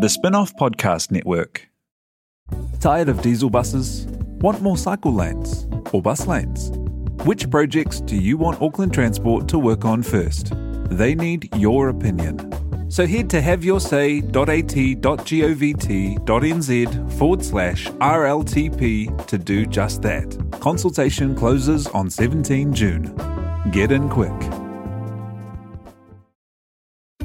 The Spin-off Podcast Network. Tired of diesel buses? Want more cycle lanes or bus lanes? Which projects do you want Auckland Transport to work on first? They need your opinion. So head to haveyoursay.at.govt.nz forward slash RLTP to do just that. Consultation closes on 17 June. Get in quick.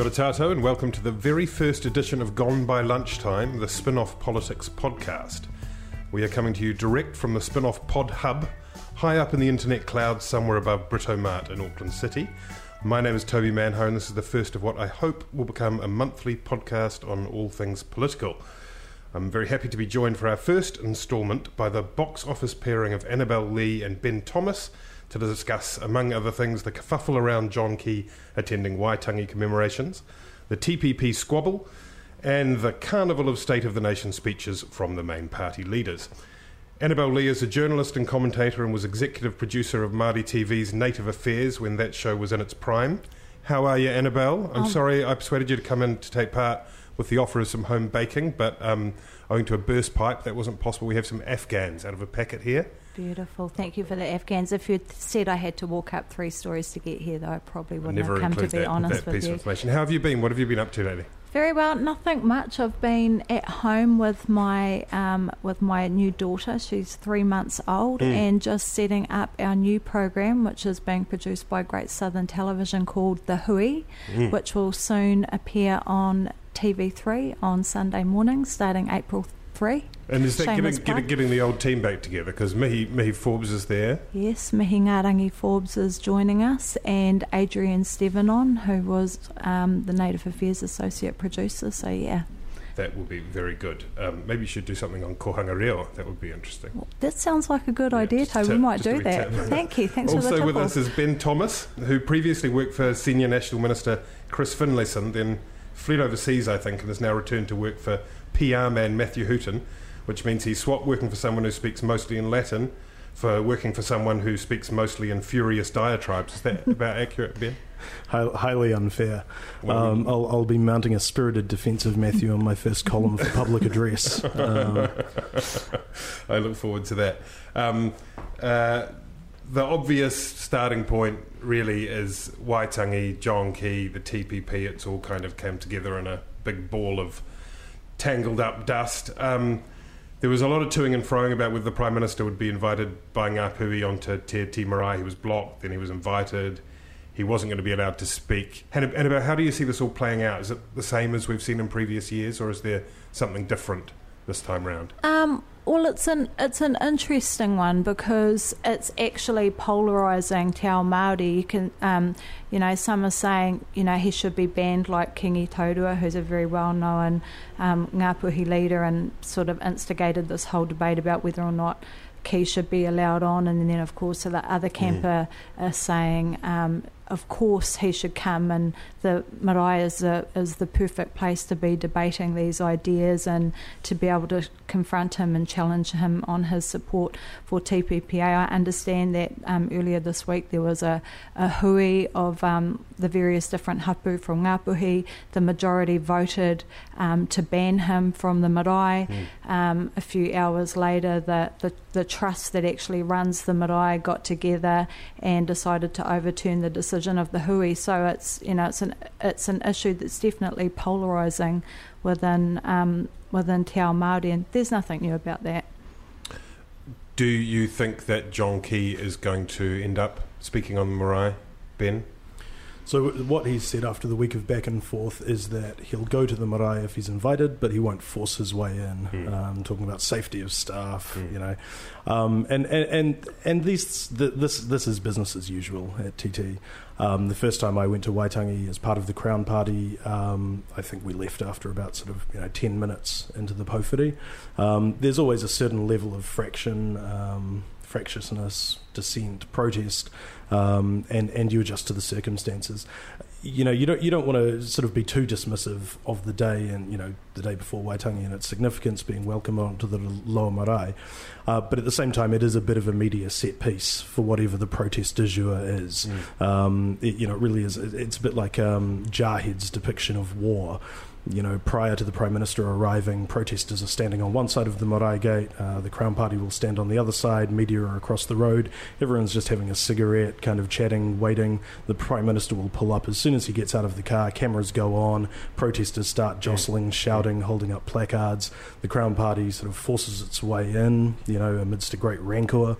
Kia ora tato, and welcome to the very first edition of Gone by Lunchtime, the spin off politics podcast. We are coming to you direct from the spin off pod hub, high up in the internet clouds somewhere above Britomart in Auckland City. My name is Toby Manhire, and this is the first of what I hope will become a monthly podcast on all things political. I'm very happy to be joined for our first instalment by the box office pairing of Annabelle Lee and Ben Thomas to discuss, among other things, the kerfuffle around John Key attending Waitangi commemorations, the TPP squabble, and the Carnival of State of the Nation speeches from the main party leaders. Annabelle Lee is a journalist and commentator and was executive producer of Māori TV's Native Affairs when that show was in its prime. How are you, Annabelle? I'm sorry I persuaded you to come in to take part with the offer of some home baking, but um, owing to a burst pipe, that wasn't possible. We have some Afghans out of a packet here. Beautiful. Thank you for the Afghans. If you'd said I had to walk up three stories to get here, though, I probably wouldn't have come to be that, honest that with piece you. of information. How have you been? What have you been up to lately? Very well. Nothing much. I've been at home with my um, with my new daughter. She's three months old, Mm. and just setting up our new program, which is being produced by Great Southern Television, called The Hui, Mm. which will soon appear on TV3 on Sunday morning, starting April three. And is that getting, getting, getting the old team back together? Because Mihi, Mihi Forbes is there. Yes, Mihingarangi Forbes is joining us, and Adrian Stevanon, who was um, the Native Affairs Associate Producer. So, yeah, That will be very good. Um, maybe you should do something on Kohanga Reo. That would be interesting. well, that sounds like a good Yeah, idea, Toby. We might do that. Thank you. Thanks for the also with us is Ben Thomas, who previously worked for Senior National Minister Chris Finlayson, then fled overseas, I think, and has now returned to work for PR man Matthew Hooton, which means he swapped working for someone who speaks mostly in Latin for working for someone who speaks mostly in furious diatribes. Is that about accurate, Ben? Hi- highly unfair. Um, I'll, I'll be mounting a spirited defence of Matthew on my first column for public address. Um, I look forward to that. Um, uh, the obvious starting point really is Waitangi, John Key, the TPP. It's all kind of came together in a big ball of tangled up dust. Um, there was a lot of toing and froing about whether the Prime Minister would be invited by Ngāpuhi onto Te Tii Marae. He was blocked, then he was invited. He wasn't going to be allowed to speak. And, and about how do you see this all playing out? Is it the same as we've seen in previous years, or is there something different this time round? Um, well, it's an it's an interesting one because it's actually polarising Te Ao Māori. You can, um, you know, some are saying, you know, he should be banned like Kingi Taurua, who's a very well known um, Ngāpuhi leader and sort of instigated this whole debate about whether or not Key should be allowed on. And then, of course, the other camp are, are saying, um, of course, he should come, and the marae is the, is the perfect place to be debating these ideas and to be able to confront him and challenge him on his support for TPPA. I understand that um, earlier this week there was a, a hui of um, the various different hapu from Ngāpuhi. The majority voted um, to ban him from the marae. Um, a few hours later, the, the, the trust that actually runs the marae got together and decided to overturn the decision of the hui. So it's you know it's an it's an issue that's definitely polarising within um, within Te Ao Māori, and there's nothing new about that. Do you think that John Key is going to end up speaking on the marae, Ben? So what he's said after the week of back and forth is that he'll go to the marae if he's invited, but he won't force his way in. Mm. Um, talking about safety of staff, Mm. you know, um, and, and and and these this this is business as usual at Te Tii. Um, the first time I went to Waitangi as part of the Crown Party, um, I think we left after about sort of you know ten minutes into the Pōwhiri. Um, there's always a certain level of fraction. Um, fractiousness, dissent, protest, um, and and you adjust to the circumstances. You know, you don't you don't want to sort of be too dismissive of the day and you know the day before Waitangi and its significance being welcomed onto the lower marae, uh, but at the same time it is a bit of a media set piece for whatever the protest du jour is. Um, it, you know, it really is. it- It's a bit like um, Jarhead's depiction of war. You know, prior to the Prime Minister arriving, protesters are standing on one side of the Marae Gate, uh, the Crown Party will stand on the other side, media are across the road, everyone's just having a cigarette, kind of chatting, waiting. The Prime Minister will pull up as soon as he gets out of the car, cameras go on, protesters start jostling, shouting, holding up placards. The Crown Party sort of forces its way in, you know, amidst a great rancour.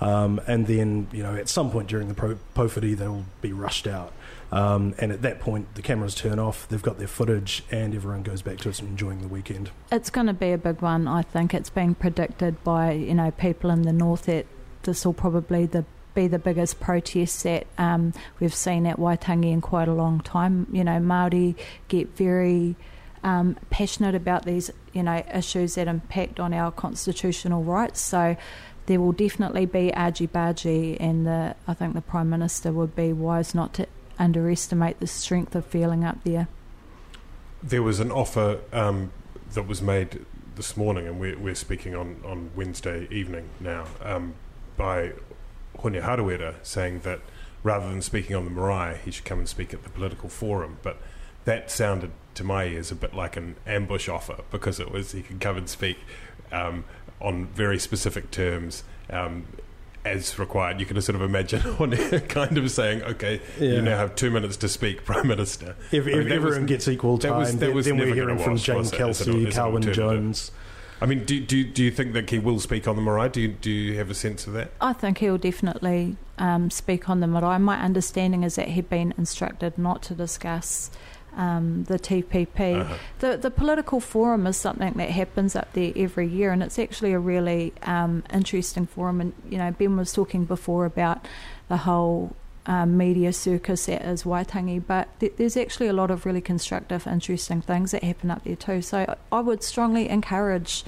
Um, and then, you know, at some point during the pro- they'll be rushed out. Um, and at that point, the cameras turn off, they've got their footage, and everyone goes back to us enjoying the weekend. It's going to be a big one, I think. It's being predicted by you know people in the north that this will probably the be the biggest protest that um, we've seen at Waitangi in quite a long time. You know, Maori get very um, passionate about these you know issues that impact on our constitutional rights. So there will definitely be argy bargy, and the I think the prime minister would be wise not to underestimate the strength of feeling up there. There was an offer um, that was made this morning, and we're, we're speaking on, on Wednesday evening now, um, by Hone Harawira saying that rather than speaking on the marae, he should come and speak at the political forum. But that sounded to my ears a bit like an ambush offer because it was he could come and speak um, on very specific terms. Um, as required, you can sort of imagine Hone kind of saying, "Okay, Yeah. you now have two minutes to speak, Prime Minister." If, I mean, everyone was- gets equal that time, was- that then, was then we're never hearing from wash, Jane was it, as an- Kelsey, as an Carwyn? Jones. I mean, do, do, do you think that he will speak on the marae? Do you, do you have a sense of that? I think he'll definitely um, speak on the marae. My understanding is that he'd been instructed not to discuss um, the TPP. Uh-huh. The the political forum is something that happens up there every year, and it's actually a really um, interesting forum. And you know, Ben was talking before about the whole. Um, media circus that is Waitangi, but th- there's actually a lot of really constructive, interesting things that happen up there too. So I- would strongly encourage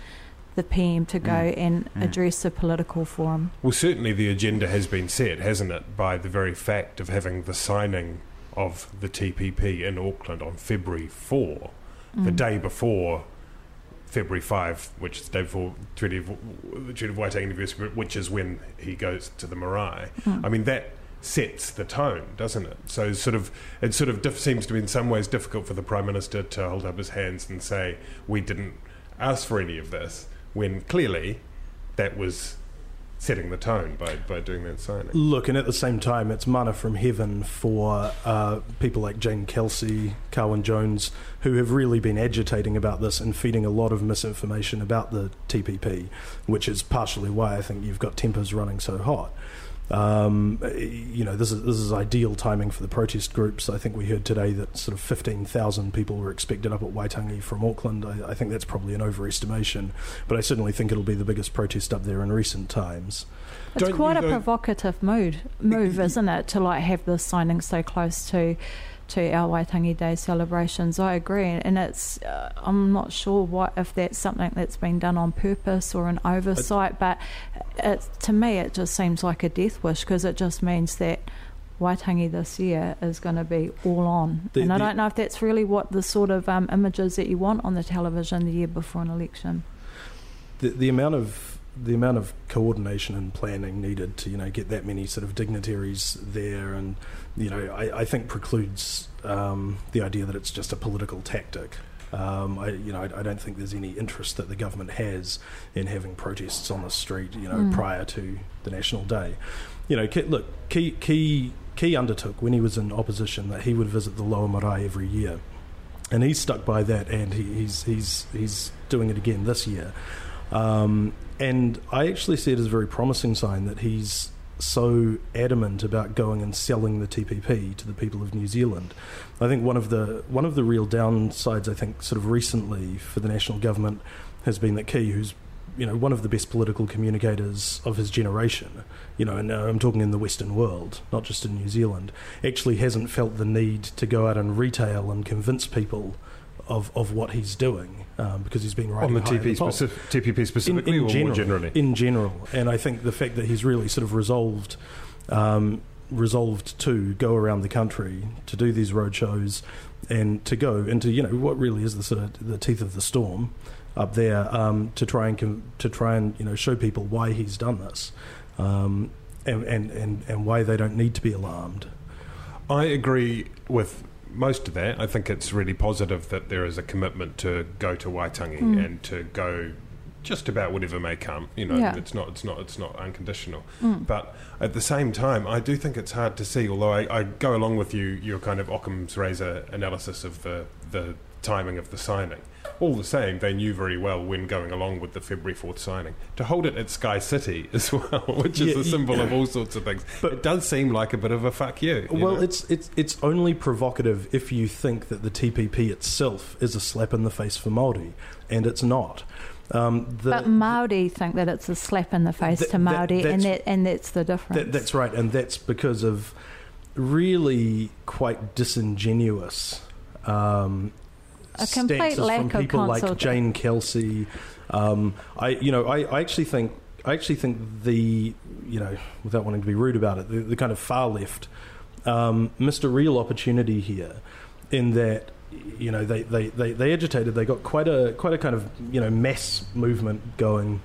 the PM to go Mm. and address the political forum. Well, certainly the agenda has been set, hasn't it, by the very fact of having the signing of the TPP in Auckland on February 4, the Mm. day before February 5, which is the day before Treaty of, the Treaty of Waitangi anniversary, which is when he goes to the marae. Mm. I mean, that sets the tone, doesn't it? So sort of it sort of diff- seems to be in some ways difficult for the Prime Minister to hold up his hands and say, we didn't ask for any of this, when clearly that was setting the tone by, by doing that signing. Look, and at the same time, it's mana from heaven for uh, people like Jane Kelsey, Carwyn Jones, who have really been agitating about this and feeding a lot of misinformation about the TPP, which is partially why I think you've got tempers running so hot. Um, you know, this is this is ideal timing for the protest groups. I think we heard today that sort of fifteen thousand people were expected up at Waitangi from Auckland. I, I think that's probably an overestimation, but I certainly think it'll be the biggest protest up there in recent times. It's Don't quite a provocative mood move, isn't it, to like have this signing so close to to our Waitangi Day celebrations. I agree, and it's uh, I'm not sure what if that's something that's been done on purpose or an oversight, but it, to me it just seems like a death wish because it just means that. Waitangi this year is going to be all on, The- and I the- don't know if that's really what the sort of um, images that you want on the television the year before an election. the, the amount of the amount of coordination and planning needed to you know get that many sort of dignitaries there and you know I, I think precludes um, the idea that it's just a political tactic. Um, I, you know, I, I don't think there's any interest that the government has in having protests on the street, you know, Mm. prior to the national day. You know, look, Key, Key, Key undertook when he was in opposition that he would visit the Lower Marae every year, and he's stuck by that, and he, he's he's he's doing it again this year. Um, and I actually see it as a very promising sign that he's so adamant about going and selling the TPP to the people of New Zealand. I think one of the one of the real downsides, I think, sort of recently for the national government has been that Key, who's you know one of the best political communicators of his generation, you know, and uh, I'm talking in the Western world, not just in New Zealand, actually hasn't felt the need to go out and retail and convince people of, of what he's doing um, because he's been writing on the, TP poll. specif- TPP specifically or general, more generally? In general, and I think the fact that he's really sort of resolved, um, resolved to go around the country to do these road shows, and to go into you know what really is the sort of the teeth of the storm up there um, to try and com- to try and you know show people why he's done this, um, and, and and and why they don't need to be alarmed. I agree with most of that. I think it's really positive that there is a commitment to go to Waitangi Mm. and to go just about whatever may come. You know, Yeah. it's not it's not it's not unconditional. Mm. But at the same time, I do think it's hard to see. Although I, I go along with you, your kind of Occam's razor analysis of the the timing of the signing. All the same, they knew very well when going along with the February 4th signing to hold it at Sky City as well, which is Yeah, a symbol of all sorts of things. But it does seem like a bit of a fuck you. you Well, know? it's it's it's only provocative if you think that the TPP itself is a slap in the face for Maori, and it's not. Um, the, but Maori think that it's a slap in the face Th- to that- Maori, and that's- that and that's the difference. that, that's right, and that's because of really quite disingenuous um, A complete lack from of people like Jane Kelsey. Um, I, you know, I, I actually think I actually think the, you know, without wanting to be rude about it, the, the kind of far left um, missed a real opportunity here, in that you know they, they, they, they agitated, they got quite a quite a kind of you know mass movement going,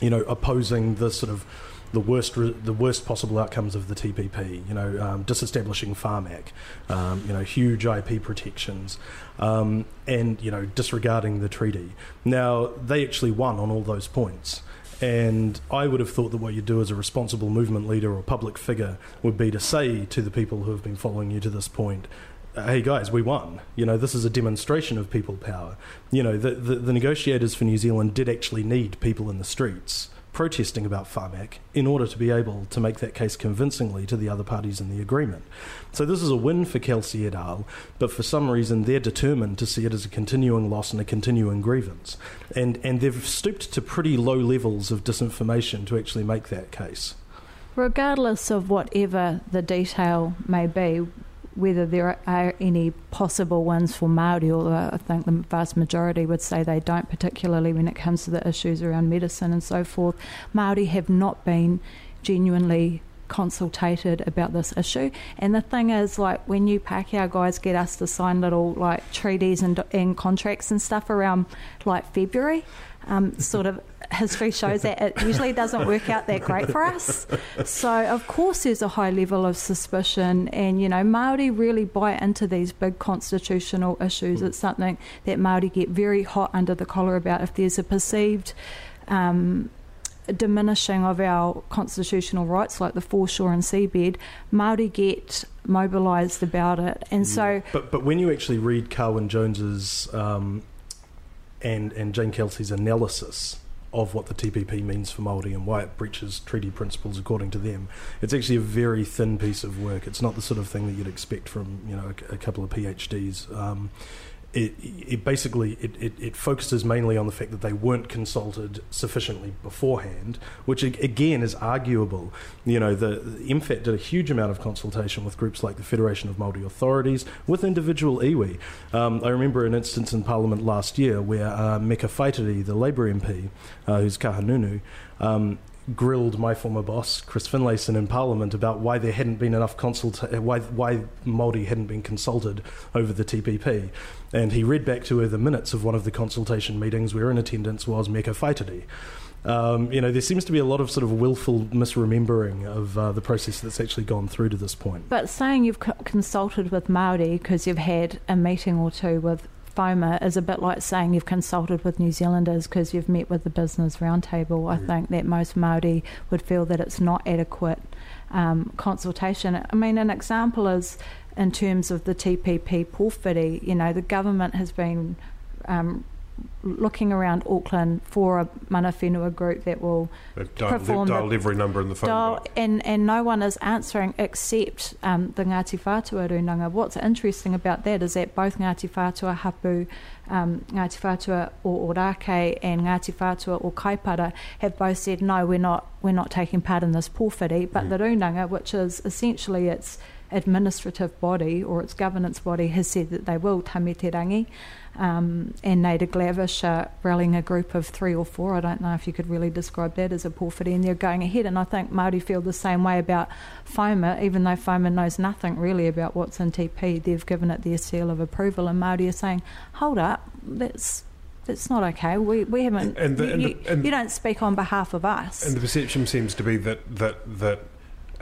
you know, opposing the sort of the worst the worst possible outcomes of the TPP. You know, um, disestablishing Pharmac, um, you know, huge IP protections, um, and you know, disregarding the treaty. Now they actually won on all those points. And I would have thought that what you do as a responsible movement leader or public figure would be to say to the people who have been following you to this point, hey guys, we won. You know, this is a demonstration of people power. You know, the, the, the negotiators for New Zealand did actually need people in the streets protesting about Pharmac in order to be able to make that case convincingly to the other parties in the agreement. So this is a win for Kelsey et al., but for some reason they're determined to see it as a continuing loss and a continuing grievance. And, and they've stooped to pretty low levels of disinformation to actually make that case. regardless of whatever the detail may be, whether there are any possible ones for Maori, although I think the vast majority would say they don't, particularly when it comes to the issues around medicine and so forth. Maori have not been genuinely consultated about this issue. And the thing is, like, when you Pākehā guys get us to sign little, like, treaties and, and contracts and stuff around, like, February, um, sort of history shows that it usually doesn't work out that great for us. So, of course, there's a high level of suspicion, and you know, Maori really buy into these big constitutional issues. It's something that Maori get very hot under the collar about. If there's a perceived um, diminishing of our constitutional rights, like the foreshore and seabed, Maori get mobilised about it, and so. But but when you actually read Carwyn Jones's um, and and Jane Kelsey's analysis of what the TPP means for Maori and why it breaches treaty principles according to them, it's actually a very thin piece of work. It's not the sort of thing that you'd expect from you know a, a couple of PhDs. Um, it, it basically it, it, it focuses mainly on the fact that they weren't consulted sufficiently beforehand, which again is arguable. You know, the, the MFAT did a huge amount of consultation with groups like the Federation of Māori Authorities, with individual iwi. Um, I remember an instance in Parliament last year where uh, the Labour MP, uh, who's Kahungunu, um, grilled my former boss Chris Finlayson in Parliament about why there hadn't been enough consult why why Māori hadn't been consulted over the TPP, and he read back to her the minutes of one of the consultation meetings where in attendance was Meka Whaitiri. Um, you know, there seems to be a lot of sort of willful misremembering of uh, the process that's actually gone through to this point. But saying you've co- consulted with Maori because you've had a meeting or two with FOMA is a bit like saying you've consulted with New Zealanders because you've met with the Business Roundtable. I think that most Maori would feel that it's not adequate um, consultation. I mean, an example is in terms of the TPP pōwhiri. You know, the government has been um, looking around Auckland for a mana whenua group that will They've dialed, they've perform the- dialed every number in the phone dial, book. and, and no one is answering except um, the Ngāti Whātua runanga. What's interesting about that is that both Ngāti Whātua Hapu, um, Ngāti Whātua or Ōrākei and Ngāti Whātua or Kaipara have both said no, we're not we're not taking part in this pōwhiri, but the runanga, which is essentially its administrative body or its governance body, has said that they will tamete rangi. Um, and Naida Glavish are rallying a group of three or four. I don't know if you could really describe that as a pōwhiri, and they're going ahead. And I think Māori feel the same way about FOMA, even though FOMA knows nothing really about what's in TP. They've given it their seal of approval, and Māori are saying, hold up, that's. That's not okay. We we haven't. And the- and you, the- and- you don't speak on behalf of us. And the perception seems to be that that that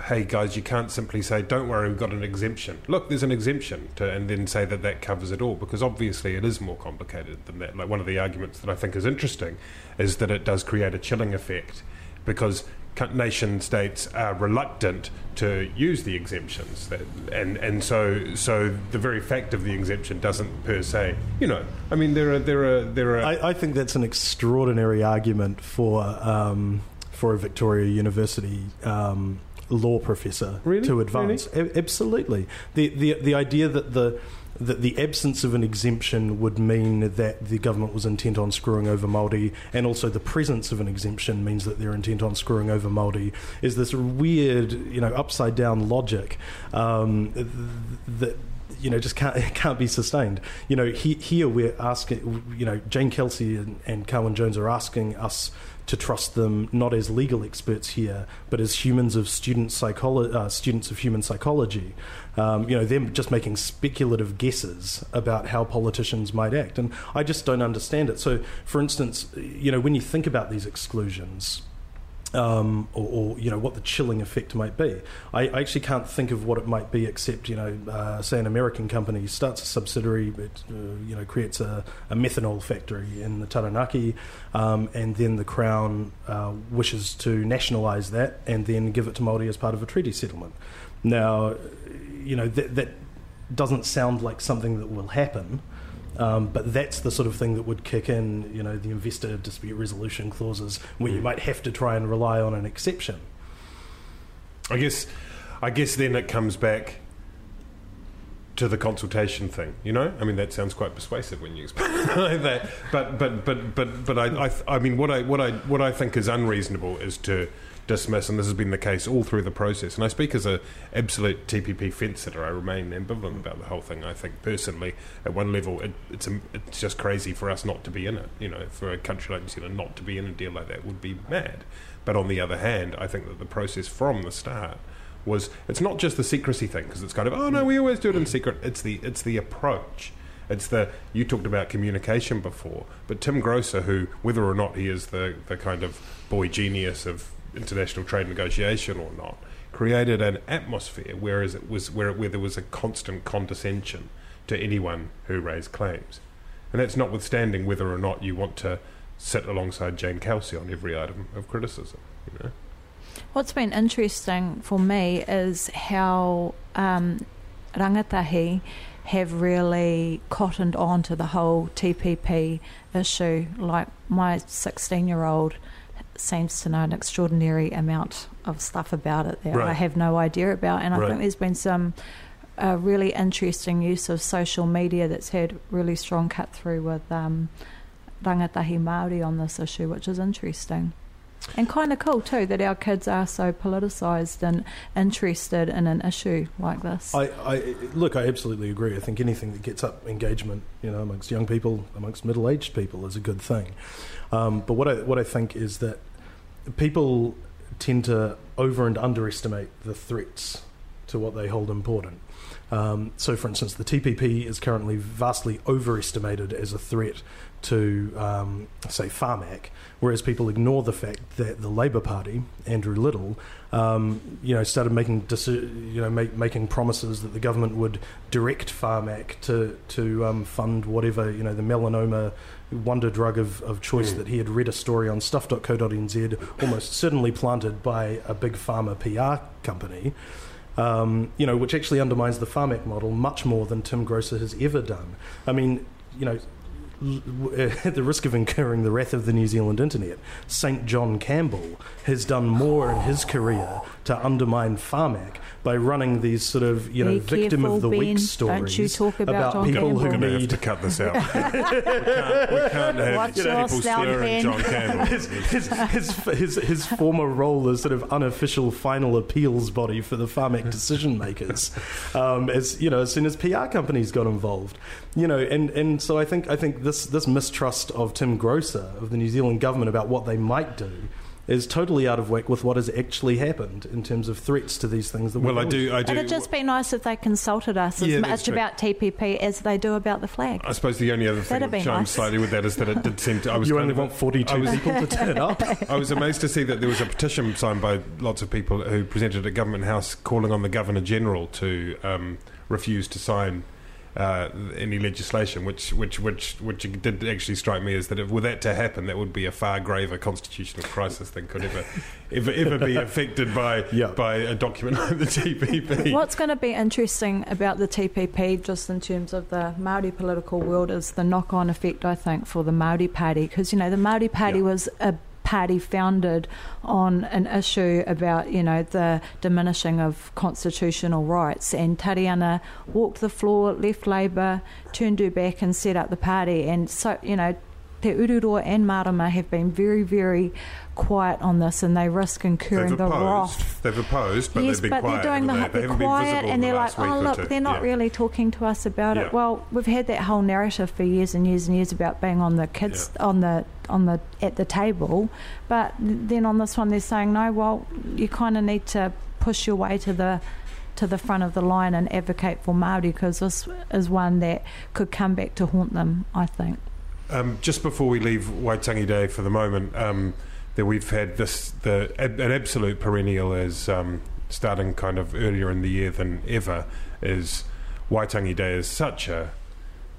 hey guys, you can't simply say don't worry, we've got an exemption. Look, there's an exemption, to, and then say that that covers it all because obviously it is more complicated than that. Like one of the arguments that I think is interesting is that it does create a chilling effect because nation states are reluctant to use the exemptions that, and and so so the very fact of the exemption doesn't per se you know I mean there are there are there are I, I think that's an extraordinary argument for um, for a Victoria University um, law professor Really? to advance. A- absolutely, the, the the idea that the that the absence of an exemption would mean that the government was intent on screwing over Māori, and also the presence of an exemption means that they're intent on screwing over Māori, is this weird, you know, upside down logic um, that you know just can't can't be sustained. You know, he, here we're asking, you know, Jane Kelsey and, and Carwyn Jones are asking us to trust them not as legal experts here, but as humans of student psycholo- uh, students of human psychology. Um, you know, them just making speculative guesses about how politicians might act, and I just don't understand it. So, for instance, you know, when you think about these exclusions, um, or, or you know what the chilling effect might be. I, I actually can't think of what it might be, except you know, uh, say an American company starts a subsidiary, it uh, you know creates a, a methanol factory in the Taranaki, um, and then the Crown uh, wishes to nationalise that and then give it to Maori as part of a treaty settlement. Now, you know that that doesn't sound like something that will happen. Um, but that's the sort of thing that would kick in, you know, the investor dispute resolution clauses, where you might have to try and rely on an exception. I guess, I guess then it comes back to the consultation thing. You know, I mean that sounds quite persuasive when you explain that. But but but but but I, I I mean what I what I what I think is unreasonable is to dismiss, and this has been the case all through the process. And I speak as a absolute TPP fence sitter. I remain ambivalent about the whole thing. I think personally, at one level, it, it's a, it's just crazy for us not to be in it. You know, for a country like New Zealand not to be in a deal like that would be mad. But on the other hand, I think that the process from the start was it's not just the secrecy thing because it's kind of oh no we always do it in mm. secret. It's the it's the approach. It's the you talked about communication before, but Tim Groser, who whether or not he is the the kind of boy genius of international trade negotiation or not, created an atmosphere whereas it was where where there was a constant condescension to anyone who raised claims, and that's notwithstanding whether or not you want to sit alongside Jane Kelsey on every item of criticism. You know. What's been interesting for me is how um, rangatahi have really cottoned on to the whole TPP issue. Like my 16 year old seems to know an extraordinary amount of stuff about it that I have no idea about. And I Right. think there's been some uh, really interesting use of social media that's had really strong cut through with um, rangatahi Māori on this issue, which is interesting. And kind of cool too that our kids are so politicised and interested in an issue like this. I, I look, I absolutely agree. I think anything that gets up engagement, you know, amongst young people, amongst middle-aged people, is a good thing. Um, but what I what I think is that people tend to over and underestimate the threats to what they hold important. Um, so, for instance, the TPP is currently vastly overestimated as a threat to, um, say, Pharmac, whereas people ignore the fact that the Labor Party, Andrew Little, um, you know, started making deci- you know make, making promises that the government would direct Pharmac to to um, fund whatever you know the melanoma wonder drug of, of choice that he had read a story on stuff.co.nz, almost certainly planted by a big pharma PR company um, you know, which actually undermines the Pharmac model much more than Tim Groser has ever done. I mean, you know, at the risk of incurring the wrath of the New Zealand internet, St. John Campbell has done more in his career to undermine Pharmac by running these sort of you know Be victim careful, of the Ben. week Don't stories you talk about John people Campbell. who We're going to have need to cut this out. we, can't, we can't have Watch your people style, slurring John Campbell. his, his, his, his, his former role as sort of unofficial final appeals body for the Pharmac decision makers, um, as you know, as soon as PR companies got involved, you know, and, and so I think I think this this mistrust of Tim Groser of the New Zealand government about what they might do. Is totally out of whack with what has actually happened in terms of threats to these things. That Well, I do. I do. It'd just be nice if they consulted us as Yeah, much true. about TPP as they do about the flag. I suppose the only other thing That'd be which I'm nice. slightly with that is that it did seem to. I was You only of, want forty-two was- people to turn up. I was amazed to see that there was a petition signed by lots of people who presented at Government House calling on the Governor General to um, refuse to sign uh, any legislation, which, which, which, which did actually strike me as that if were that to happen, that would be a far graver constitutional crisis than could ever, ever, ever be affected by Yeah. by a document like the TPP. What's going to be interesting about the TPP, just in terms of the Maori political world, is the knock-on effect. I think for the Maori Party, because you know the Maori Party Yeah. was a party founded on an issue about you know the diminishing of constitutional rights, and Tariana walked the floor, left Labour, turned her back, and set up the party, and so you know. Te and Marama have been very, very quiet on this, and they risk incurring They've the wrath. They've opposed, but yes, they've been but quiet. they're doing the they? Haven't quiet and they're last like, oh look, they're not Yeah. really talking to us about Yeah. it. Well, we've had that whole narrative for years and years and years about being on the kids on the on the at the table, but then on this one they're saying no. Well, you kind of need to push your way to the to the front of the line and advocate for Maori because this is one that could come back to haunt them. I think. Um, just before we leave Waitangi Day for the moment, um, that we've had this the an absolute perennial is um, starting kind of earlier in the year than ever. Is Waitangi Day is such a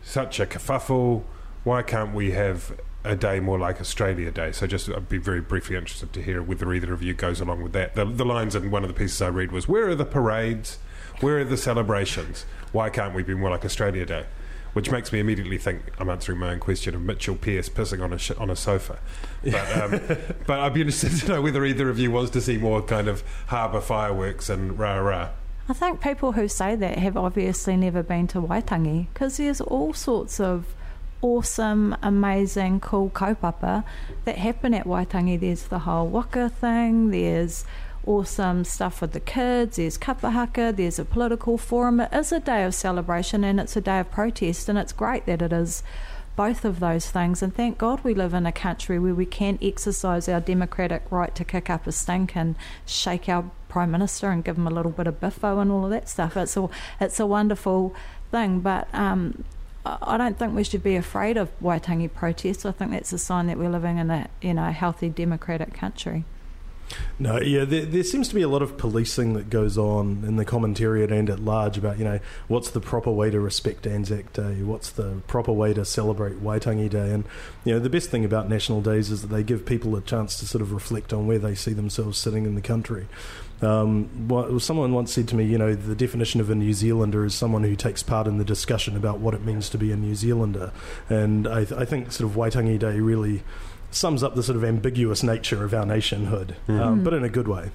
such a kerfuffle. Why can't we have a day more like Australia Day? So just I'd be very briefly interested to hear whether either of you goes along with that. The, the lines in one of the pieces I read was, "Where are the parades? Where are the celebrations? Why can't we be more like Australia Day?" Which makes me immediately think I'm answering my own question of Mitchell Pearce pissing on a sh- on a sofa. But, um, but I'd be interested to know whether either of you wants to see more kind of harbour fireworks and rah rah. I think people who say that have obviously never been to Waitangi because there's all sorts of awesome, amazing, cool kaupapa that happen at Waitangi. There's the whole waka thing, there's awesome stuff with the kids, there's kapahaka, there's a political forum. It is a day of celebration and it's a day of protest, and it's great that it is both of those things. And thank God we live in a country where we can exercise our democratic right to kick up a stink and shake our prime minister and give him a little bit of biffo and all of that stuff. It's a it's a wonderful thing, but. Um, I I don't think we should be afraid of Waitangi protests. I think that's a sign that we're living in a you know healthy democratic country. No, yeah, there, there seems to be a lot of policing that goes on in the commentariat and at large about, you know, what's the proper way to respect Anzac Day, what's the proper way to celebrate Waitangi Day. And, you know, the best thing about national days is that they give people a chance to sort of reflect on where they see themselves sitting in the country. Um, what, someone once said to me, you know, the definition of a New Zealander is someone who takes part in the discussion about what it means to be a New Zealander. And I, th- I think sort of Waitangi Day really sums up the sort of ambiguous nature of our nationhood, um, but in a good way.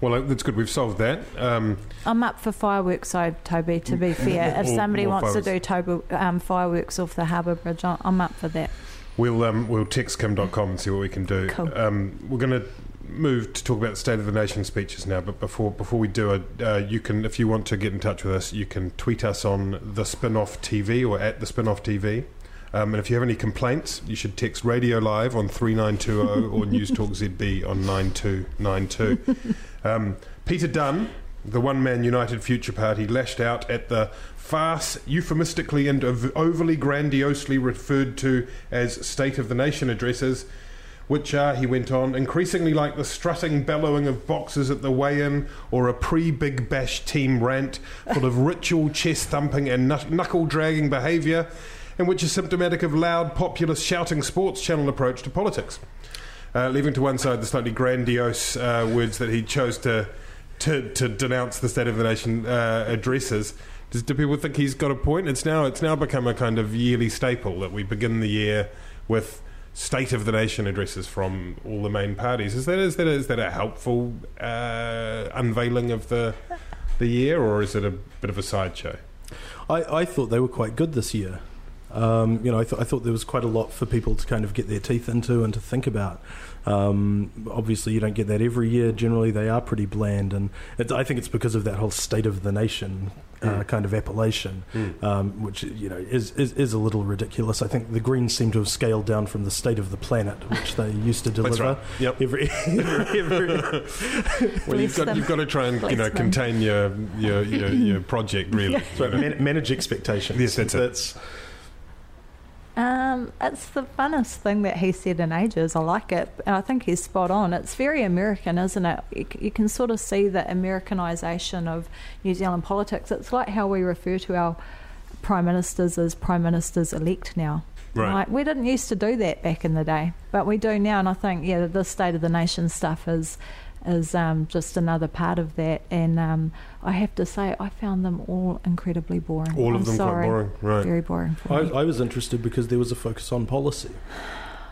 Well, uh, that's good. We've solved that. Um, I'm up for fireworks, so Toby. To be fair, if More- somebody more wants to do Toby, um, fireworks off the harbour bridge, I- I'm up for that. We'll um, we'll text Kim Dotcom and see what we can do. Cool. Um, we're going to move to talk about the State of the Nation speeches now, but before before we do it, uh, you can if you want to get in touch with us, you can tweet us on the Spinoff TV or at the Spinoff TV. Um, and if you have any complaints, you should text Radio Live on 3920 or News Talk ZB on 9292. Um, Peter Dunne, the One Man United Future Party, lashed out at the farce, euphemistically and overly grandiosely referred to as State of the Nation addresses, which are, he went on, increasingly like the strutting bellowing of boxers at the weigh in or a pre Big Bash team rant full of ritual chest thumping and knuckle dragging behaviour, and which is symptomatic of loud, populist, shouting sports channel approach to politics. Uh, leaving to one side the slightly grandiose uh, words that he chose to, to, to denounce the State of the Nation uh, addresses, Does, do people think he's got a point? It's now it's now become a kind of yearly staple that we begin the year with state of the nation addresses from all the main parties. Is that is that is that a helpful uh, unveiling of the the year, or is it a bit of a sideshow? I, I thought they were quite good this year. Um, you know, I, th- I thought there was quite a lot for people to kind of get their teeth into and to think about. Um, obviously, you don't get that every year. Generally, they are pretty bland, and it's, I think it's because of that whole state of the nation uh, Mm. kind of appellation, Mm. um, which you know is, is is a little ridiculous. I think the Greens seem to have scaled down from the state of the planet, which they used to That's deliver right. Yep. every, every, every Well, you've got them. you've got to try and you know them. contain your your your, your project really. so man, manage expectations. Yes, that's it. Um, it's the funnest thing that he said in ages. I like it, and I think he's spot on. It's very American, isn't it? You, you can sort of see the Americanization of New Zealand politics. It's like how we refer to our prime ministers as prime ministers elect now. Right. Like, we didn't used to do that back in the day, but we do now. And I think, yeah, the state of the nation stuff is is um, just another part of that. And um, I have to say, I found them all incredibly boring. All of I'm them quite sorry. boring, right. Very boring. For I, me. I was interested because there was a focus on policy,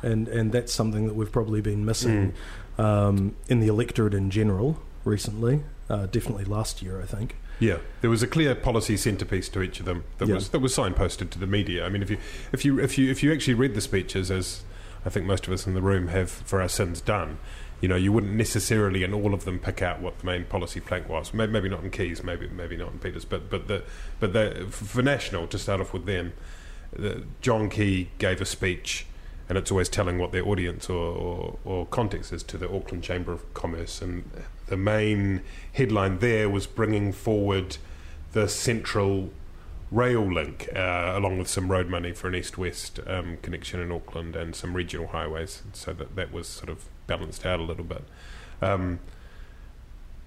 and and that's something that we've probably been missing um, in the electorate in general recently. Uh, definitely last year, I think. Yeah, there was a clear policy centerpiece to each of them that Yeah. was that was signposted to the media. I mean, if you if you if you if you actually read the speeches, as I think most of us in the room have for our sins done, you know, you wouldn't necessarily in all of them pick out what the main policy plank was. Maybe, not in Keys, maybe maybe not in Peters, but but the but the for national to start off with them, the, John Key gave a speech. And it's always telling what their audience or, or, or context is to the Auckland Chamber of Commerce. And the main headline there was bringing forward the central rail link, uh, along with some road money for an east-west um, connection in Auckland and some regional highways, so that that was sort of balanced out a little bit. Um,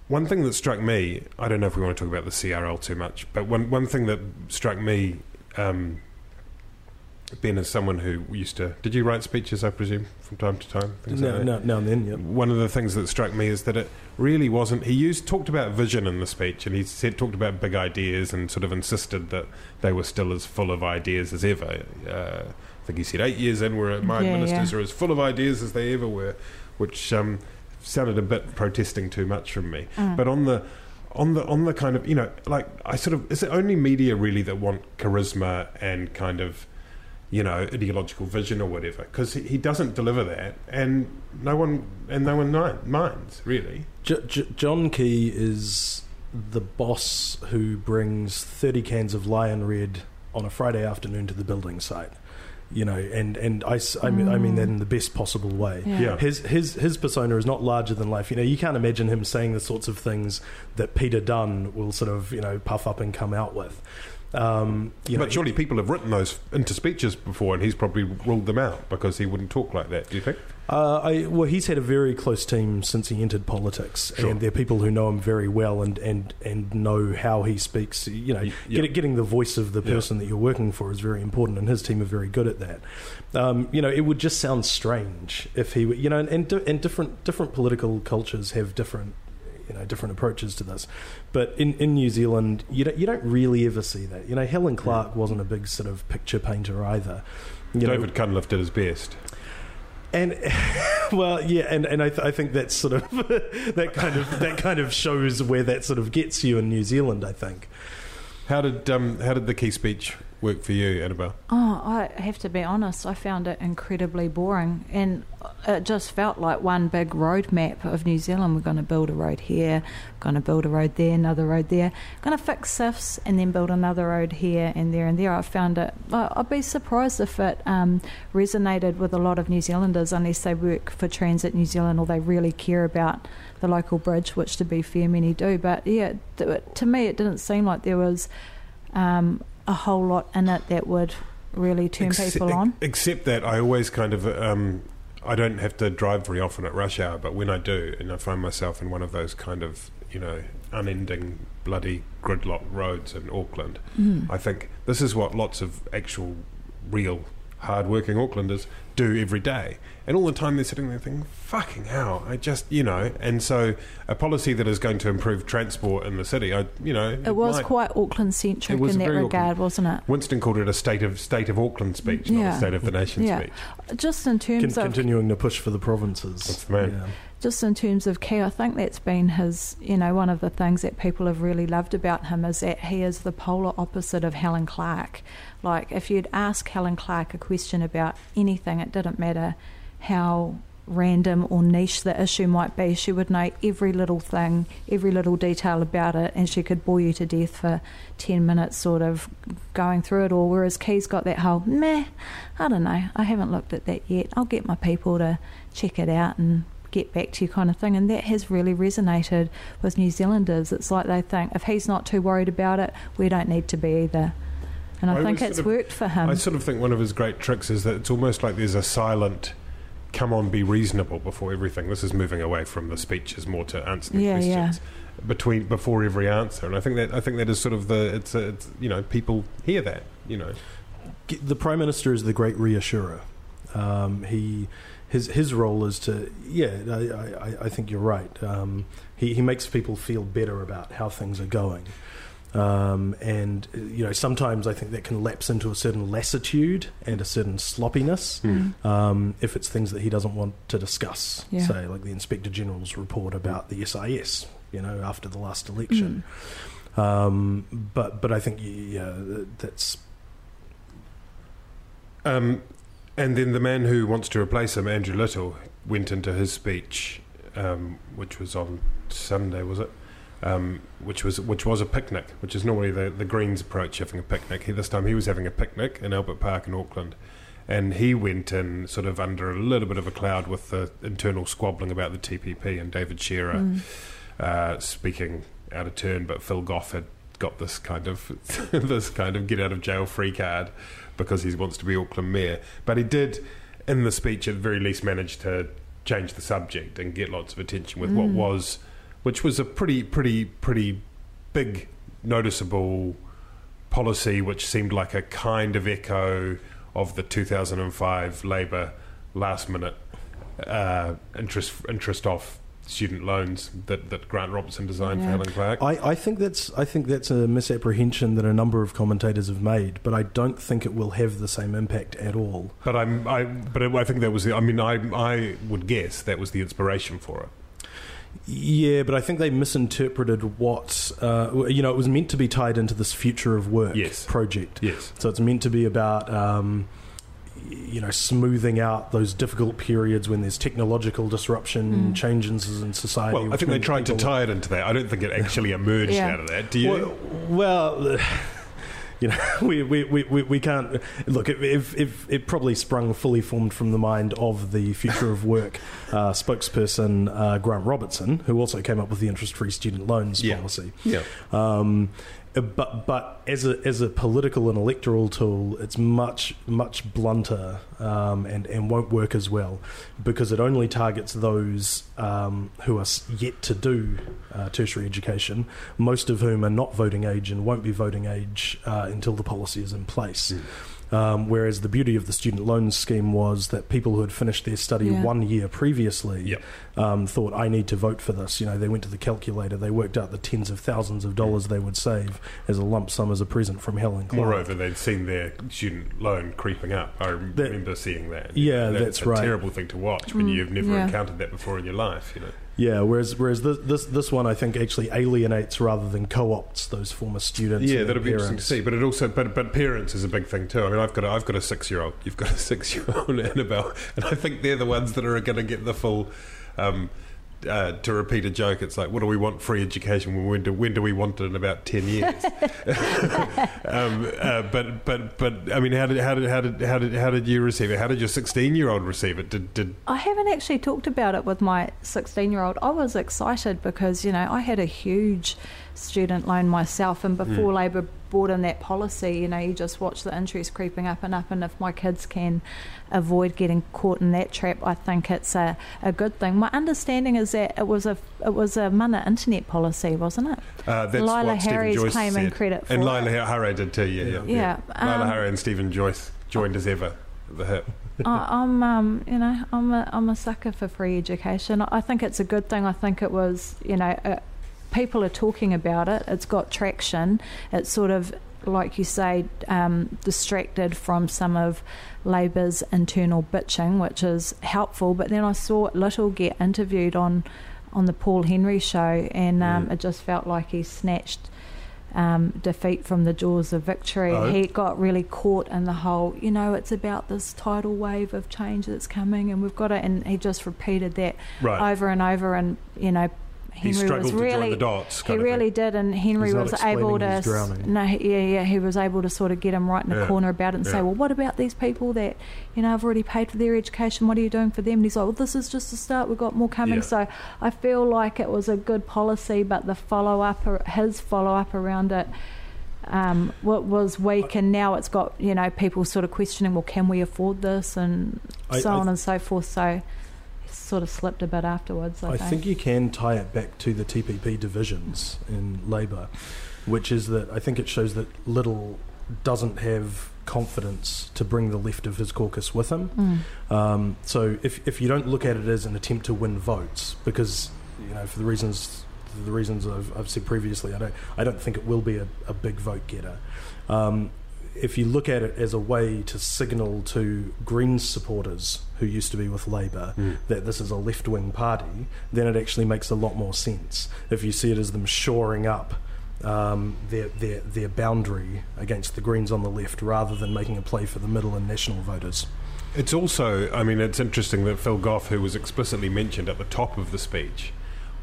one thing that struck me, I don't know if we want to talk about the CRL too much, but one one thing that struck me, um, Ben, as someone who used to, did you write speeches? I presume from time to time. Things like No, no, now and then, yeah. one of the things that struck me is that it really wasn't. He used talked about vision in the speech, and he said talked about big ideas, and sort of insisted that they were still as full of ideas as ever. Uh, I think he said eight years in, where my Yeah, ministers yeah. are as full of ideas as they ever were, which um, sounded a bit protesting too much from me. Mm. But on the on the on the kind of you know like I sort of is it only media really that want charisma and kind of you know ideological vision or whatever because he, he doesn't deliver that and no one and no one ni- minds really J- J- John Key is the boss who brings 30 cans of Lion Red on a Friday afternoon to the building site. You know, and, and I, s- I mean, I mean that in the best possible way. Yeah. Yeah. His, his, his persona is not larger than life. You know, you can't imagine him saying the sorts of things that Peter Dunne will sort of, you know, puff up and come out with. Um, you know, but surely people have written those into speeches before and he's probably ruled them out because he wouldn't talk like that do you think Uh, I, well, he's had a very close team since he entered politics, Sure. and they're people who know him very well and, and, and know how he speaks. You know, yeah. get, getting the voice of the Yeah. person that you're working for is very important, and his team are very good at that. Um, you know, it would just sound strange if he, were, you know, and, and, di- and different different political cultures have different. You know, different approaches to this, but in, in New Zealand, you don't you don't really ever see that. You know, Helen Clark wasn't a big sort of picture painter either. You know, david cunliffe did his best and well, yeah, and, and I, th- I think that's sort of that kind of that kind of shows where that sort of gets you in New Zealand. I think. how did um, how did the key speech work for you annabelle Oh, I have to be honest. I found it incredibly boring, and it just felt like one big roadmap of New Zealand. We're going to build a road here, going to build a road there, another road there, going to fix SIFs, and then build another road here and there and there. I found it. I'd be surprised if it um, resonated with a lot of New Zealanders, unless they work for Transit New Zealand or they really care about the local bridge, which to be fair, many do. But yeah, to me, it didn't seem like there was. Um, a whole lot in it that would really turn Exce- people on. Except that I always kind of um, I don't have to drive very often at rush hour, but when I do, and I find myself in one of those kind of you know unending bloody gridlock roads in Auckland, Mm. I think this is what lots of actual real hard-working Aucklanders do every day. And all the time they're sitting there thinking, fucking hell, I just, you know. And so a policy that is going to improve transport in the city, I, you know. It was might- quite Auckland centric in that regard, Auckland. wasn't it? Winston called it a state of state of Auckland speech, not a state of the nation Yeah. speech. Just in Con- terms of continuing to push for the provinces. That's the man. Yeah. just in terms of Key, I think that's been his, you know, one of the things that people have really loved about him is that he is the polar opposite of Helen Clark. Like, if you'd ask Helen Clark a question about anything, it didn't matter how random or niche the issue might be, she would know every little thing, every little detail about it, and she could bore you to death for 10 minutes, sort of going through it all. Whereas Key's got that whole, meh, I don't know, I haven't looked at that yet. I'll get my people to check it out and get back to you kind of thing. And that has really resonated with New Zealanders. It's like they think if he's not too worried about it, we don't need to be either. And I, I think it's sort of- worked for him. I sort of think one of his great tricks is that it's almost like there's a silent come on be reasonable before everything this is moving away from the speeches more to answering Yeah, yeah. questions between before every answer and I think that I think that is sort of the it's, a, it's you know people hear that you know The prime minister is the great reassurer. Um, he his his role is to yeah. I, I, I think you're right. Um, he he makes people feel better about how things are going. Um, and you know sometimes I think that can lapse into a certain lassitude and a certain sloppiness Mm. um, if it's things that he doesn't want to discuss. Yeah. Say like the inspector general's report about the SIS. You know after the last election. Um, but but I think yeah that's um, and then the man who wants to replace him Andrew Little went into his speech um, which was on Sunday was it um, which was which was a picnic, which is normally the, the Greens approach having a picnic. He, this time he was having a picnic in Albert Park in Auckland, and he went in sort of under a little bit of a cloud with the internal squabbling about the TPP and David Shearer Mm. uh, speaking out of turn, but Phil Goff had got this kind of this kind of get out of jail free card because he wants to be Auckland mayor. But he did, in the speech, at the very least, manage to change the subject and get lots of attention with what Mm. was, which was a pretty, pretty, pretty big, noticeable policy, which seemed like a kind of echo of the 2005 Labor last minute uh, interest interest off student loans that, that Grant Robertson designed Yeah. for Helen Clark. I, I think that's I think that's a misapprehension that a number of commentators have made, but I don't think it will have the same impact at all. But I'm, I, but I think that was the. I mean, I, I would guess that was the inspiration for it. Yeah, but I think they misinterpreted what uh, you know. It was meant to be tied into this future of work Yes. project. Yes. So it's meant to be about um, you know smoothing out those difficult periods when there's technological disruption, Mm. changes in society. Well, I think they means tried to tie it into that. I don't think it actually emerged Yeah. out of that. Do you? Well, well you know, we, we, we, we- can't look. It, if, if it probably sprung fully formed from the mind of the future of work uh, spokesperson uh, Grant Robertson, who also came up with the interest-free student loans Yeah. policy. yeah. Um, but but as a as a political and electoral tool, it's much much blunter um, and and won't work as well because it only targets those um, who are yet to do uh, tertiary education, most of whom are not voting age and won't be voting age uh, until the policy is in place. Um, whereas the beauty of the student loans scheme was that people who had finished their study Yeah. one year previously Yep. um, thought, I need to vote for this. You know, they went to the calculator, they worked out the tens of thousands of dollars they would save as a lump sum as a present from Helen Clark. Moreover, they'd seen their student loan creeping up. I rem- That- remember seeing that. Yeah, That's that's a right. terrible thing to watch when Mm, you've never yeah. encountered that before in your life. You know. Yeah, whereas whereas this, this this one I think actually alienates rather than co-opts those former students. Yeah, that'll be interesting to see. But it also, but but parents is a big thing too. I mean, I've got a, I've got a six year old. You've got a six year old Annabelle, and I think they're the ones that are going to get the full. Um, uh, to repeat a joke, it's like, what do we want? Free education. When do when do we want it in about ten years? um, uh, but but but I mean, how did how did how did how did how did you receive it? How did your sixteen year old receive it? Did did I haven't actually talked about it with my 16 year old. I was excited because, you know, I had a huge student loan myself, and before Mm. Labor brought in that policy, you know, you just watch the interest creeping up and up. And if my kids can avoid getting caught in that trap, I think it's a, a good thing. My understanding is that it was a it was a mana internet policy, wasn't it? uh, that's Laila what Stephen Harré's Joyce claiming said. credit for and it. Laila Harré did too. Yeah, yeah, Yeah, Laila um, Harré and Stephen Joyce joined as ever at the hip. I, I'm, um, you know, I'm a, I'm a sucker for free education. I think it's a good thing. I think it was, you know, uh, people are talking about it. It's got traction. It's sort of, like you say, um, distracted from some of Labor's internal bitching, which is helpful. But then I saw Little get interviewed on on the Paul Henry show, and um, it just felt like he snatched um, defeat from the jaws of victory. Oh. He got really caught in the whole, you know, it's about this tidal wave of change that's coming, and we've got it. And he just repeated that Right. over and over, and you know. He Henry struggled was to join really, the dots, He really did, and Henry was able to. drowning. No, yeah, yeah, he was able to sort of get him right in the Yeah. corner about it and Yeah. say, "Well, what about these people that, you know, have already paid for their education? What are you doing for them?" And he's like, "Well, this is just a start. We've got more coming." Yeah. So I feel like it was a good policy, but the follow up, his follow up around it, um, what was weak, and now it's got you know people sort of questioning, well, can we afford this, and I- so I on and so forth. So sort of slipped a bit afterwards. I, I think you can tie it back to the TPP divisions in Labor, which is that I think it shows that Little doesn't have confidence to bring the left of his caucus with him. Mm. Um, so if if you don't look at it as an attempt to win votes, because you know for the reasons the reasons I've, I've said previously, I don't I don't think it will be a, a big vote getter. Um, if you look at it as a way to signal to Greens supporters who used to be with Labor that this is a left wing party, then it actually makes a lot more sense. If you see it as them shoring up um, their, their, their boundary against the Greens on the left rather than making a play for the middle and national voters. It's also, I mean, it's interesting that Phil Goff, who was explicitly mentioned at the top of the speech,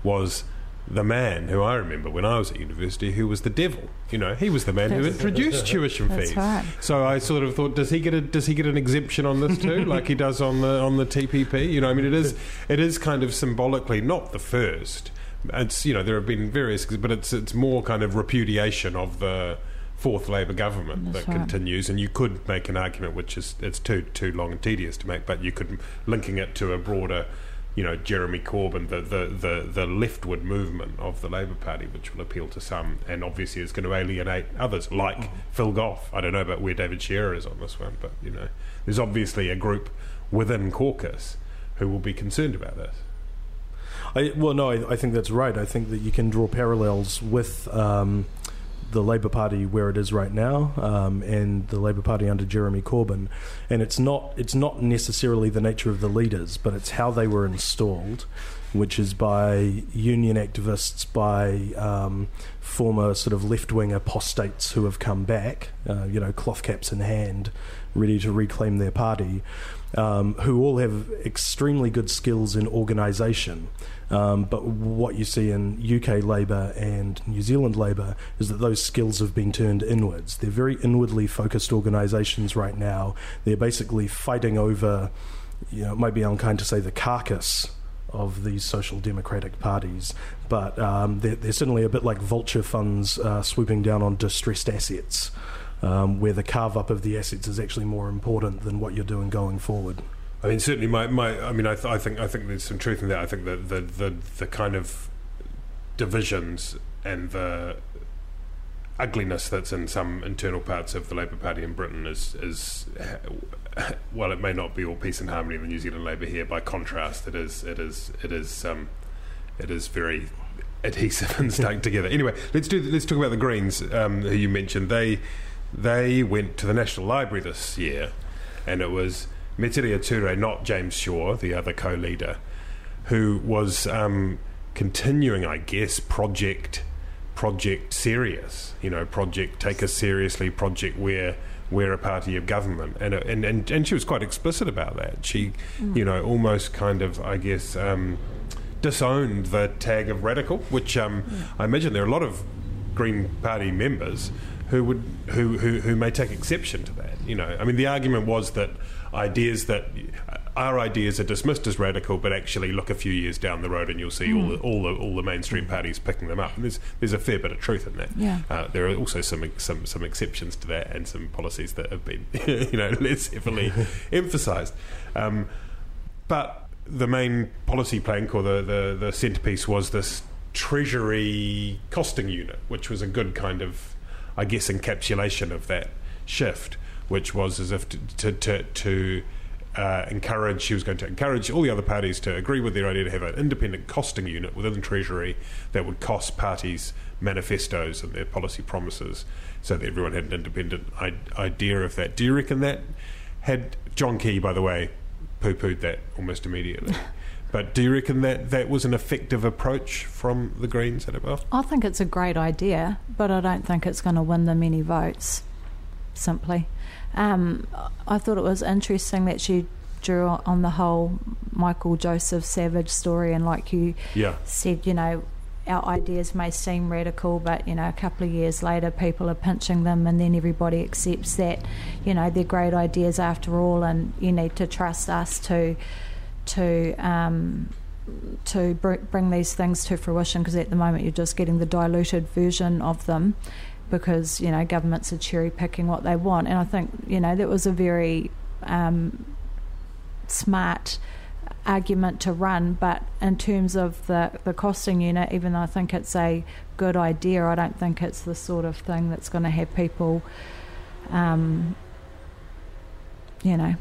was the man who I remember when I was at university who was the devil. You know, he was the man who introduced tuition fees. right. So I sort of thought, does he get a does he get an exemption on this too, like he does on the on the TPP? You know, I mean, it is it is kind of symbolically not the first. It's you know there have been various, but it's it's more kind of repudiation of the fourth Labor government That's that right. continues, and you could make an argument which is it's too too long and tedious to make, but you could linking it to a broader. You know, Jeremy Corbyn, the, the, the, the leftward movement of the Labor Party, which will appeal to some and obviously is going to alienate others, like Phil Goff. I don't know about where David Shearer is on this one, but, you know, there's obviously a group within caucus who will be concerned about this. I, well, no, I, I think that's right. I think that you can draw parallels with um, the Labor Party where it is right now um, and the Labor Party under Jeremy Corbyn, and it's not it's not necessarily the nature of the leaders, but it's how they were installed, which is by union activists, by um, former sort of left wing apostates who have come back, uh, you know, cloth caps in hand, ready to reclaim their party. Um, who all have extremely good skills in organisation. Um, but what you see in UK Labour and New Zealand Labour is that those skills have been turned inwards. They're very inwardly focused organisations right now. They're basically fighting over, you know, it might be unkind to say the carcass of these social democratic parties, but um, they're, they're certainly a bit like vulture funds uh, swooping down on distressed assets, um, where the carve up of the assets is actually more important than what you're doing going forward. I mean, certainly, my, my I mean, I, th- I think I think there's some truth in that. I think that the, the the kind of divisions and the ugliness that's in some internal parts of the Labour Party in Britain is is well, it may not be all peace and harmony in the New Zealand Labour here. By contrast, it is it is it is um, it is very adhesive and stuck together. Anyway, let's do let's talk about the Greens, um, who you mentioned. They they went to the National Library this year, and it was Metiria Turei, not James Shaw, the other co-leader, who was um, continuing, I guess, project project serious. You know, project take us seriously. Project where we're a party of government, and and and, and she was quite explicit about that. She, you know, almost kind of, I guess. Um, disowned the tag of radical, which um, I imagine there are a lot of Green Party members who would who, who who may take exception to that. You know, I mean, the argument was that ideas that uh, our ideas are dismissed as radical, but actually look a few years down the road and you'll see all the all the all the mainstream parties picking them up. And there's there's a fair bit of truth in that. Yeah. Uh, there are also some some some exceptions to that, and some policies that have been you know less heavily emphasised. Um, but the main policy plank or the, the, the centrepiece was this treasury costing unit, which was a good kind of, I guess, encapsulation of that shift, which was as if to, to, to, to uh, encourage. She was going to encourage all the other parties to agree with their idea to have an independent costing unit within the Treasury that would cost parties manifestos and their policy promises, so that everyone had an independent I- idea of that. Do you reckon that had John Key, by the way, poo-pooed that almost immediately? But do you reckon that that was an effective approach from the Greens, at Annabelle? I think it's a great idea, but I don't think it's going to win them any votes. Simply, um, I thought it was interesting that she drew on the whole Michael Joseph Savage story, and like you Yeah. said, you know, our ideas may seem radical, but you know, a couple of years later, people are pinching them, and then everybody accepts that, you know, they're great ideas after all, and you need to trust us to, to. Um, to br- bring these things to fruition because at the moment you're just getting the diluted version of them because you know governments are cherry picking what they want and I think you know that was a very um, smart argument to run but in terms of the, the costing unit even though I think it's a good idea I don't think it's the sort of thing that's going to have people um, you know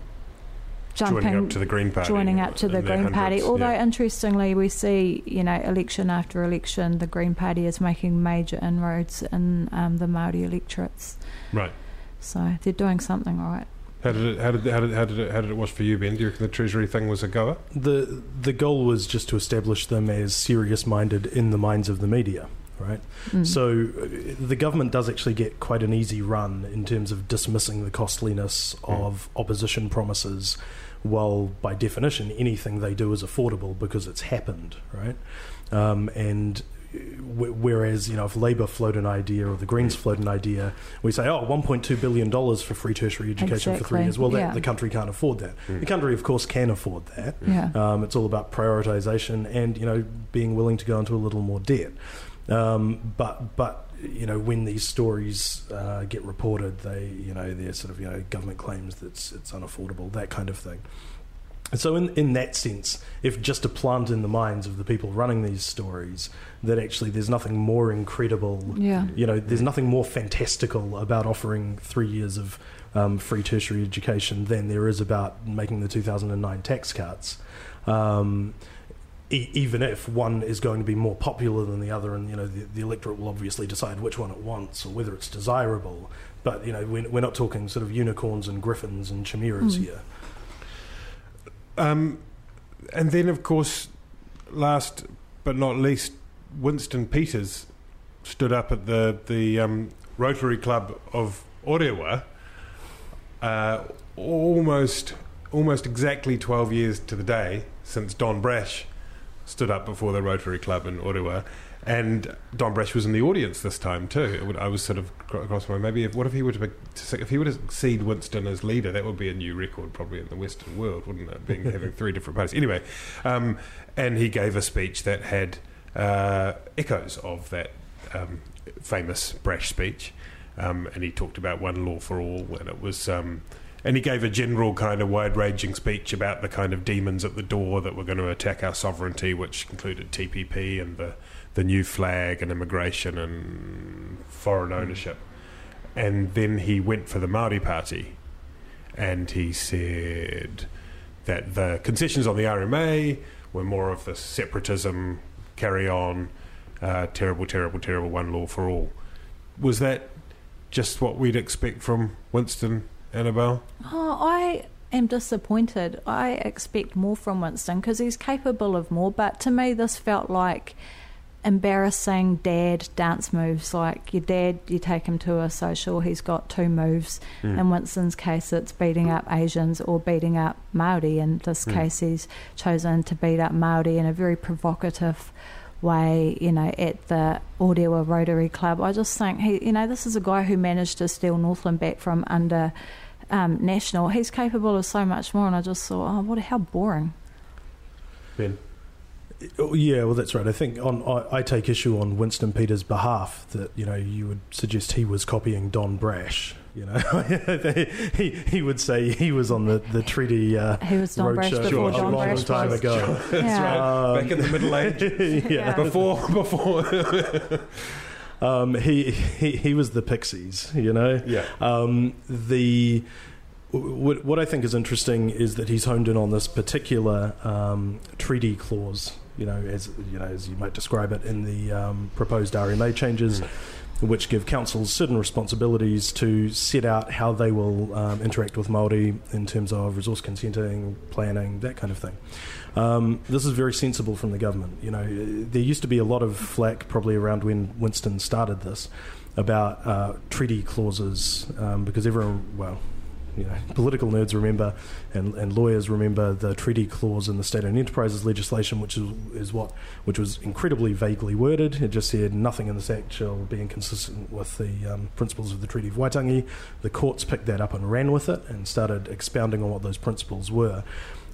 jumping Joining up to the Green Party. joining up to the in their Green Party. Although yeah. interestingly, we see you know election after election, the Green Party is making major inroads in um, the Maori electorates. Right. So they're doing something right. How did it? How did? How did? How did it? How did it was for you, Ben? Do you reckon the Treasury thing was a goer? The the goal was just to establish them as serious minded in the minds of the media, right? Mm. So uh, the government does actually get quite an easy run in terms of dismissing the costliness of opposition promises, while by definition anything they do is affordable because it's happened, right? Um, and uh, w- whereas you know if Labor float an idea or the Greens float an idea, we say oh 1.2 billion dollars for free tertiary education for three years. Well, that, yeah. the country can't afford that. The country, of course, can afford that. yeah. Um, it's all about prioritization and you know being willing to go into a little more debt. Um, but but you know when these stories uh, get reported, they you know they're sort of you know government claims that it's, it's unaffordable, that kind of thing. And so in in that sense, if just to plant in the minds of the people running these stories that actually there's nothing more incredible Yeah. you know, there's nothing more fantastical about offering three years of um, free tertiary education than there is about making the 2009 tax cuts. Um, e- even if one is going to be more popular than the other, and you know, the, the electorate will obviously decide which one it wants or whether it's desirable. But you know, we're, we're not talking sort of unicorns and griffins and chimeras here. Um, and then, of course, last but not least, Winston Peters stood up at the the um, Rotary Club of Orewa, uh, almost almost exactly twelve years to the day since Don Brash stood up before the Rotary Club in Orewa. And Don Brash was in the audience this time too. I was sort of cro- across my maybe if, what if he were to if he were to succeed Winston as leader, that would be a new record probably in the Western world, wouldn't it? Being having three different parties. Anyway, um, and he gave a speech that had uh, echoes of that um, famous Brash speech, um, and he talked about one law for all, and it was. And he gave a general kind of wide-ranging speech about the kind of demons at the door that were going to attack our sovereignty, which included TPP and the the new flag and immigration and foreign ownership. And then he went for the Maori Party, and he said that the concessions on the RMA were more of the separatism, carry on, uh, terrible, terrible, terrible, one law for all. Was that just what we'd expect from Winston, Annabelle? Oh, I am disappointed. I expect more from Winston because he's capable of more. But to me, this felt like embarrassing dad dance moves. Like your dad, you take him to a social, he's got two moves. Hmm. In Winston's case, it's beating up Asians or beating up Maori. In this hmm. case, he's chosen to beat up Maori in a very provocative way, you know, at the Orewa Rotary Club. I just think he, you know, this is a guy who managed to steal Northland back from under um, national. He's capable of so much more, and I just thought, oh, what? How boring. Ben. Oh, Yeah, well, that's right. I think on I, I take issue on Winston Peters' behalf that you know you would suggest he was copying Don Brash. You know, he he would say he was on the the treaty. Uh, He was Don Brash roadshow before a Don long Brash time was. ago. Yeah. Back in the Middle Ages. yeah. Before, before. Um, he, he he was the Pixies, you know. Yeah. Um, the what, what I think is interesting is that he's honed in on this particular um, treaty clause. You know, as you know, as you might describe it in the um, proposed RMA changes. Mm which give councils certain responsibilities to set out how they will um, interact with Māori in terms of resource consenting, planning, that kind of thing. Um, this is very sensible from the government. You know, there used to be a lot of flack, probably around when Winston started this, about uh, treaty clauses um, because everyone, well, you know, political nerds remember and, and lawyers remember the treaty clause in the state-owned enterprises legislation, which is, is what which was incredibly vaguely worded. It just said nothing in this act shall be inconsistent with the um, principles of the Treaty of Waitangi. The courts picked that up and ran with it and started expounding on what those principles were,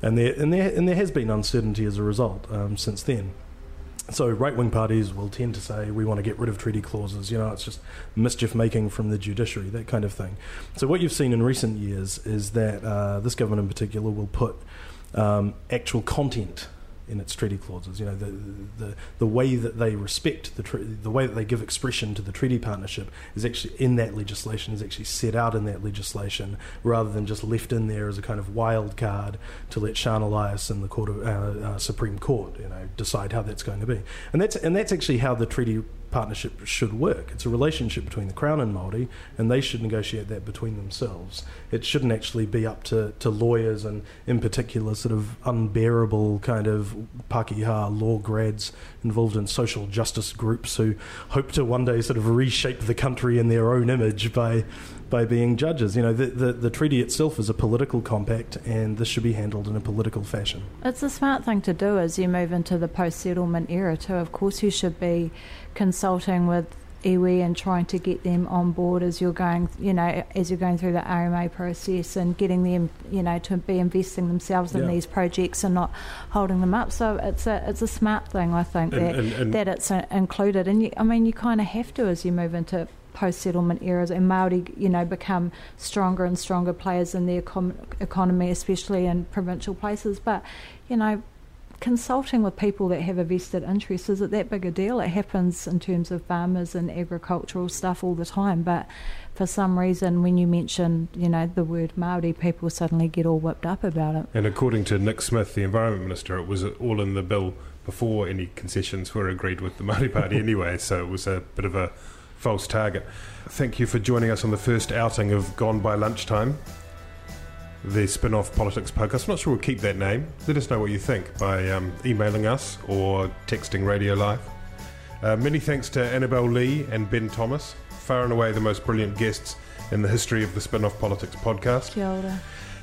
and there and there and there has been uncertainty as a result um, since then. So right wing parties will tend to say we want to get rid of treaty clauses. You know, it's just mischief making from the judiciary, that kind of thing. So what you've seen in recent years is that uh, this government in particular will put um, actual content in its treaty clauses. You know, the the, the way that they respect the tre- the way that they give expression to the treaty partnership is actually in that legislation is actually set out in that legislation rather than just left in there as a kind of wild card to let Sian Elias and the court of, uh, uh, Supreme Court you know decide how that's going to be. And that's and that's actually how the treaty partnership should work. It's a relationship between the Crown and Māori, and they should negotiate that between themselves. It shouldn't actually be up to, to lawyers and, in particular, sort of unbearable kind of Pakeha law grads involved in social justice groups who hope to one day sort of reshape the country in their own image by by being judges. You know, the, the, the, treaty itself is a political compact, and this should be handled in a political fashion. It's a smart thing to do as you move into the post settlement era, too. Of course, you should be consulting with iwi and trying to get them on board as you're going, you know, as you're going through the RMA process and getting them, you know, to be investing themselves in yeah. these projects and not holding them up. So it's a it's a smart thing, I think, and, that, and, and that it's uh, included. And you, I mean, you kind of have to as you move into post settlement eras and Maori, you know, become stronger and stronger players in the econ- economy, especially in provincial places. But you know, consulting with people that have a vested interest is it that big a deal? It happens in terms of farmers and agricultural stuff all the time, but for some reason, when you mention, you know, the word Maori, people suddenly get all whipped up about it. And according to Nick Smith, the Environment Minister, it was all in the bill before any concessions were agreed with the Maori Party anyway, so it was a bit of a false target. Thank you for joining us on the first outing of Gone by Lunchtime the spin off politics podcast. I'm not sure we'll keep that name. Let us know what you think by um, emailing us or texting Radio Live. Uh, many thanks to Annabelle Lee and Ben Thomas, far and away the most brilliant guests in the history of the Spin Off Politics podcast. Kia ora.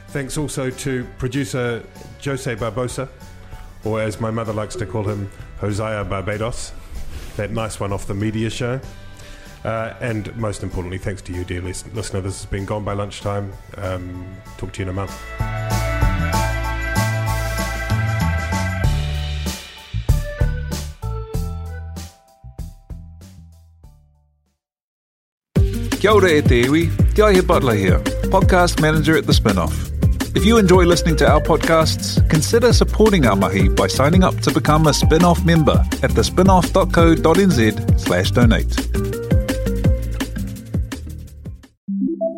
Thanks also to producer Jose Barbosa, or as my mother likes to call him, Hosea Barbados, that nice one off the media show. Uh, and most importantly, thanks to you, dear listener. This has been Gone by Lunchtime. Um, talk to you in a month. Kia ora e te iwi, Te Aihe Butler here, podcast manager at The Spinoff. If you enjoy listening to our podcasts, consider supporting our mahi by signing up to become a spin-off member at thespinoff.co.nz slash donate.